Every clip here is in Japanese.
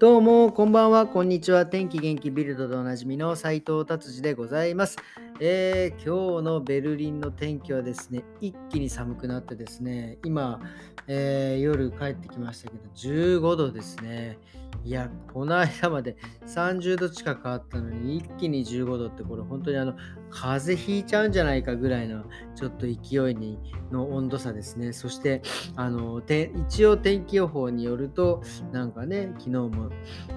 どうも、こんばんは、こんにちは。天気元気ビルドでおなじみの斉藤達治でございます、えー、今日のベルリンの天気はですね、一気に寒くなってですね、今、えー、夜帰ってきましたけど、15度ですね。いや、この間まで30度近くあったのに、一気に15度って、これ本当にあの、風邪ひいちゃうんじゃないかぐらいの、ちょっと勢いにの温度差ですね。そして、あのて、一応天気予報によると、なんかね、昨日も、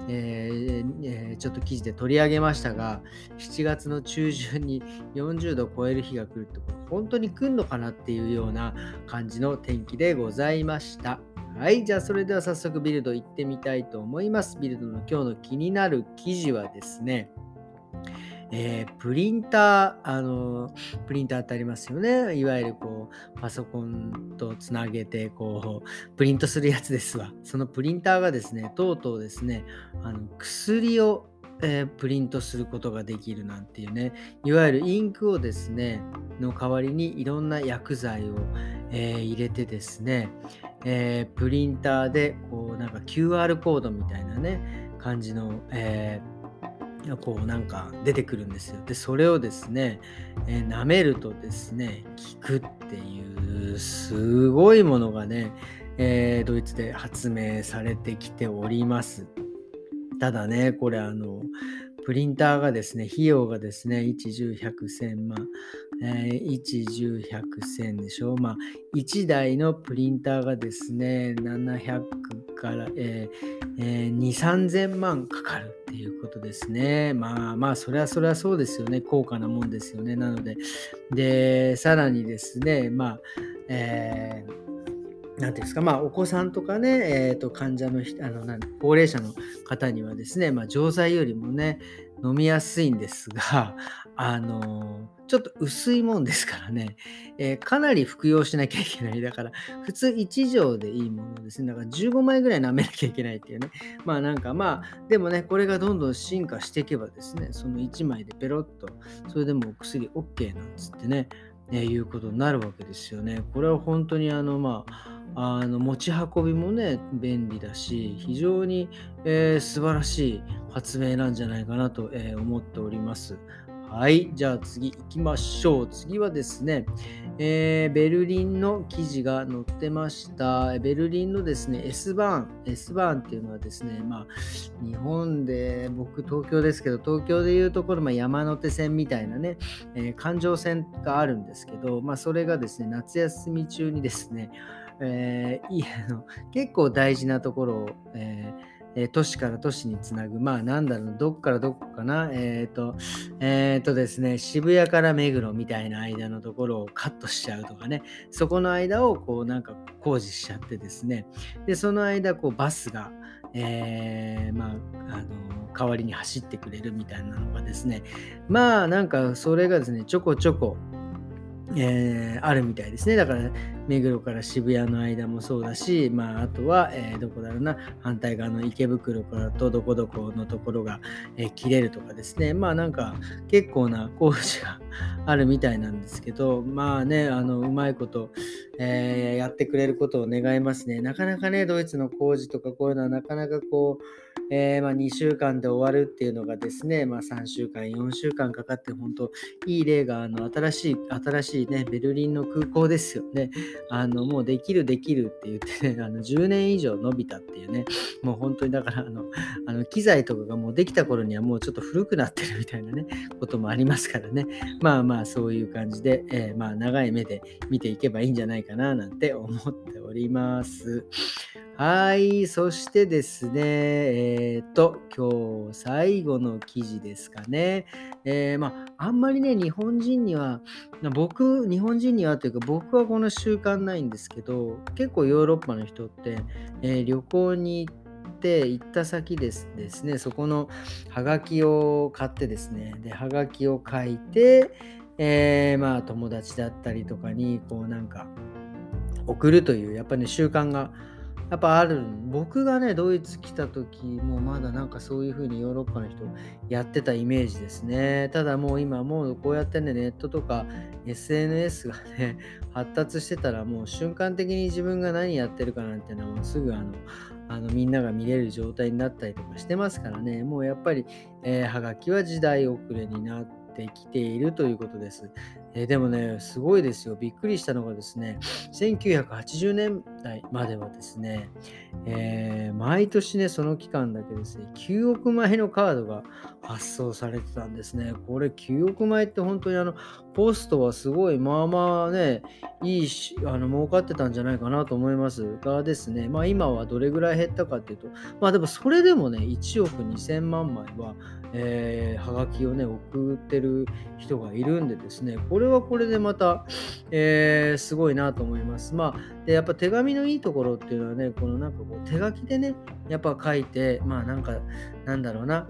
えーえー、ちょっと記事で取り上げましたが、7月の中旬に40度超える日が来るって、本当に来るのかなっていうような感じの天気でございました。はい、じゃあそれでは早速ビルド行ってみたいと思います。ビルドの今日の気になる記事はですね、えー、プリンター、あの、プリンターってありますよね。いわゆるこう、パソコンとつなげて、こう、プリントするやつですわ。そのプリンターがですね、とうとうですね、あの薬をえー、プリントすることができるなんていうねいわゆるインクをですねの代わりにいろんな薬剤を、えー、入れてですね、えー、プリンターでこうなんか QR コードみたいなね感じの、えー、こうなんか出てくるんですよ。でそれをですね、えー、舐めるとですね効くっていうすごいものがね、えー、ドイツで発明されてきております。ただねこれあのプリンターがですね、費用がですね、1101000万、えー、1、10、100、1000でしょ？まあ、1台のプリンターがですね、700から、えーえー、2、3000万かかるっていうことですね。まあまあ、それはそれはそうですよね。高価なもんですよね。なので、で、さらにですね、まあ、えーなんていうんですか、まあ、お子さんとかね、えー、と患者のあの高齢者の方にはですね、まあ、錠剤よりもね、飲みやすいんですが、あのちょっと薄いもんですからね、えー、かなり服用しなきゃいけない。だから、普通1錠でいいものですね。だから15枚ぐらい舐めなきゃいけないっていうね。まあなんかまあ、でもね、これがどんどん進化していけばですね、その1枚でペロッと、それでもお薬 OK なんつってね、えー、いうことになるわけですよね。これは本当にあのまああの持ち運びもね便利だし非常に、えー、素晴らしい発明なんじゃないかなと、えー、思っております。はい。じゃあ次行きましょう。次はですね、えー、ベルリンの記事が載ってました。ベルリンのですね、S バーン。S バーンっていうのはですね、まあ、日本で、僕東京ですけど、東京でいうところ、まあ、山手線みたいなね、えー、環状線があるんですけど、まあ、それがですね、夏休み中にですね、えー、いい の結構大事なところを、えーえー、都市から都市につなぐ、まあなんだろう、どっからどこかな、えっ、ー、と、えっ、ー、とですね、渋谷から目黒みたいな間のところをカットしちゃうとかね、そこの間をこうなんか工事しちゃってですね、で、その間こうバスが、えー、まあ、あの、代わりに走ってくれるみたいなのがですね、まあなんかそれがですね、ちょこちょこ、えー、あるみたいですね。だから、目黒から渋谷の間もそうだし、まあ、あとは、えー、どこだろうな、反対側の池袋からとどこどこのところが、えー、切れるとかですね。まあ、なんか結構な工事があるみたいなんですけど、まあね、あの、うまいこと、えやってくれることを願いますね。なかなかね、ドイツの工事とかこういうのはなかなかこう、えー、まあ、2週間で終わるっていうのがですね、まあ、3週間、4週間かかって、本当、いい例が、あの、新しい、新しいね、ベルリンの空港ですよね。あの、もうできる、できるって言ってね、あの、10年以上伸びたっていうね、もう本当にだから、あの、あの機材とかがもうできた頃にはもうちょっと古くなってるみたいなね、こともありますからね。まあまあ、そういう感じで、えー、まあ、長い目で見ていけばいいんじゃないかな、なんて思っております。はい。そしてですね、えっ、と、今日最後の記事ですかね。えー、まあ、あんまりね、日本人には、僕、日本人にはというか、僕はこの習慣ないんですけど、結構ヨーロッパの人って、えー、旅行に行って行った先ですですね、そこのハガキを買ってですね、で、ハガキを書いて、えー、まあ友達だったりとかにこうなんか送るというやっぱりね習慣がやっぱある。僕がねドイツ来た時もまだなんかそういう風にヨーロッパの人やってたイメージですね。ただもう今もうこうやってねネットとか SNS がね発達してたらもう瞬間的に自分が何やってるかなんてのはもうすぐあのあのみんなが見れる状態になったりとかしてますからね、もうやっぱり、えー、はがきは時代遅れになってきているということです。えー、でもね、すごいですよ。びっくりしたのがですね、1980年代まではですね、えー、毎年ね、その期間だけですね、9億枚のカードが発送されてたんですね。これ9億枚って本当にあの、ポストはすごい、まあまあね、いいし、あの、儲かってたんじゃないかなと思いますがですね、まあ今はどれぐらい減ったかっていうと、まあでもそれでもね、1億2000万枚は、えー、はがきをね、送ってる人がいるんでですね、これはこれでまた、えー、すごいなと思います。まあ、で、やっぱ手紙のいいところっていうのはね、このなんかこう手書きでね、やっぱ書いて、まあなんか、なんだろうな、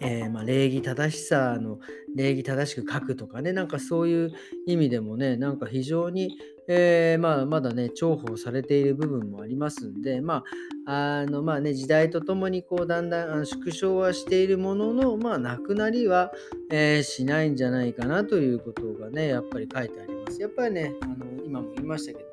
えー、まあ、礼儀正しさの礼儀正しく書くとかねなんかそういう意味でもねなんか非常に、えー、まあ、まだね重宝されている部分もありますんでまああのまあね時代とともにこうだんだんあの縮小はしているもののまあなくなりは、えー、しないんじゃないかなということがねやっぱり書いてあります。やっぱりねあの今も言いましたけど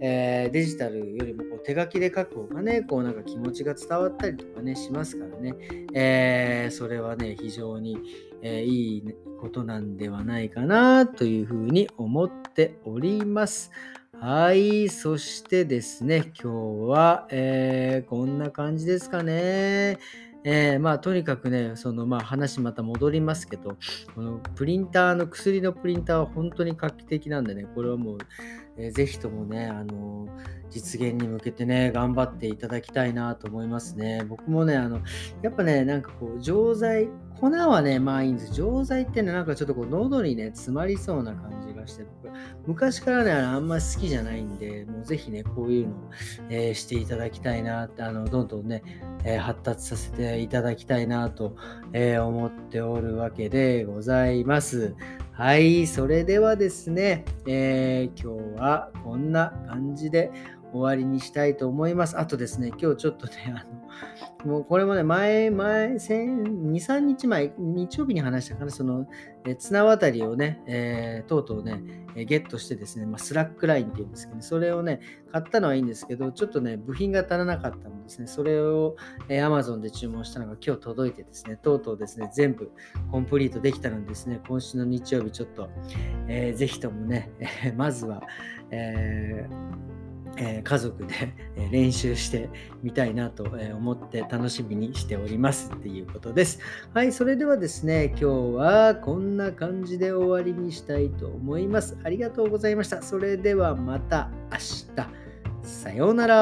えー、デジタルよりもこう手書きで書く方がね、こうなんか気持ちが伝わったりとかね、しますからね、えー、それはね、非常に、えー、いいことなんではないかなというふうに思っております。はい、そしてですね、今日は、えー、こんな感じですかね。えー、まあとにかくね、そのまあ話また戻りますけど、このプリンターの薬のプリンターは本当に画期的なんでね、これはもうえー、ぜひともね、あの実現に向けてね、頑張っていただきたいなと思いますね。僕もね、あの、やっぱね、なんかこう、錠剤、粉はね、まあいいんです。錠剤ってね、なんかちょっとこう、喉にね、詰まりそうな感じがして、僕、昔からね、あんま好きじゃないんで、もうぜひね、こういうのを、えー、していただきたいなって、あの、どんどんね、えー、発達させていただきたいなと、え思っておるわけでございます。はい、それではですね、え、今日はこんな感じで終わりにしたいと思います。あとですね、今日ちょっとね、あの、もうこれもね、前、前、2、3日前、日曜日に話したかな、その、え綱渡りをね、えー、とうとうね、えゲットしてですね、まあ、スラックラインっていうんですけど、ね、それをね、買ったのはいいんですけど、ちょっとね、部品が足らなかったのですね、それを、え Amazon で注文したのが今日届いてですね、とうとうですね、全部コンプリートできたのでですね、今週の日曜日ちょっと、えー、ぜひともね、えまずは、えーえー、家族で練習してみたいなと思って楽しみにしておりますっていうことです。はい、それではですね、今日はこんな感じで終わりにしたいと思います。ありがとうございました。それではまた明日。さようなら。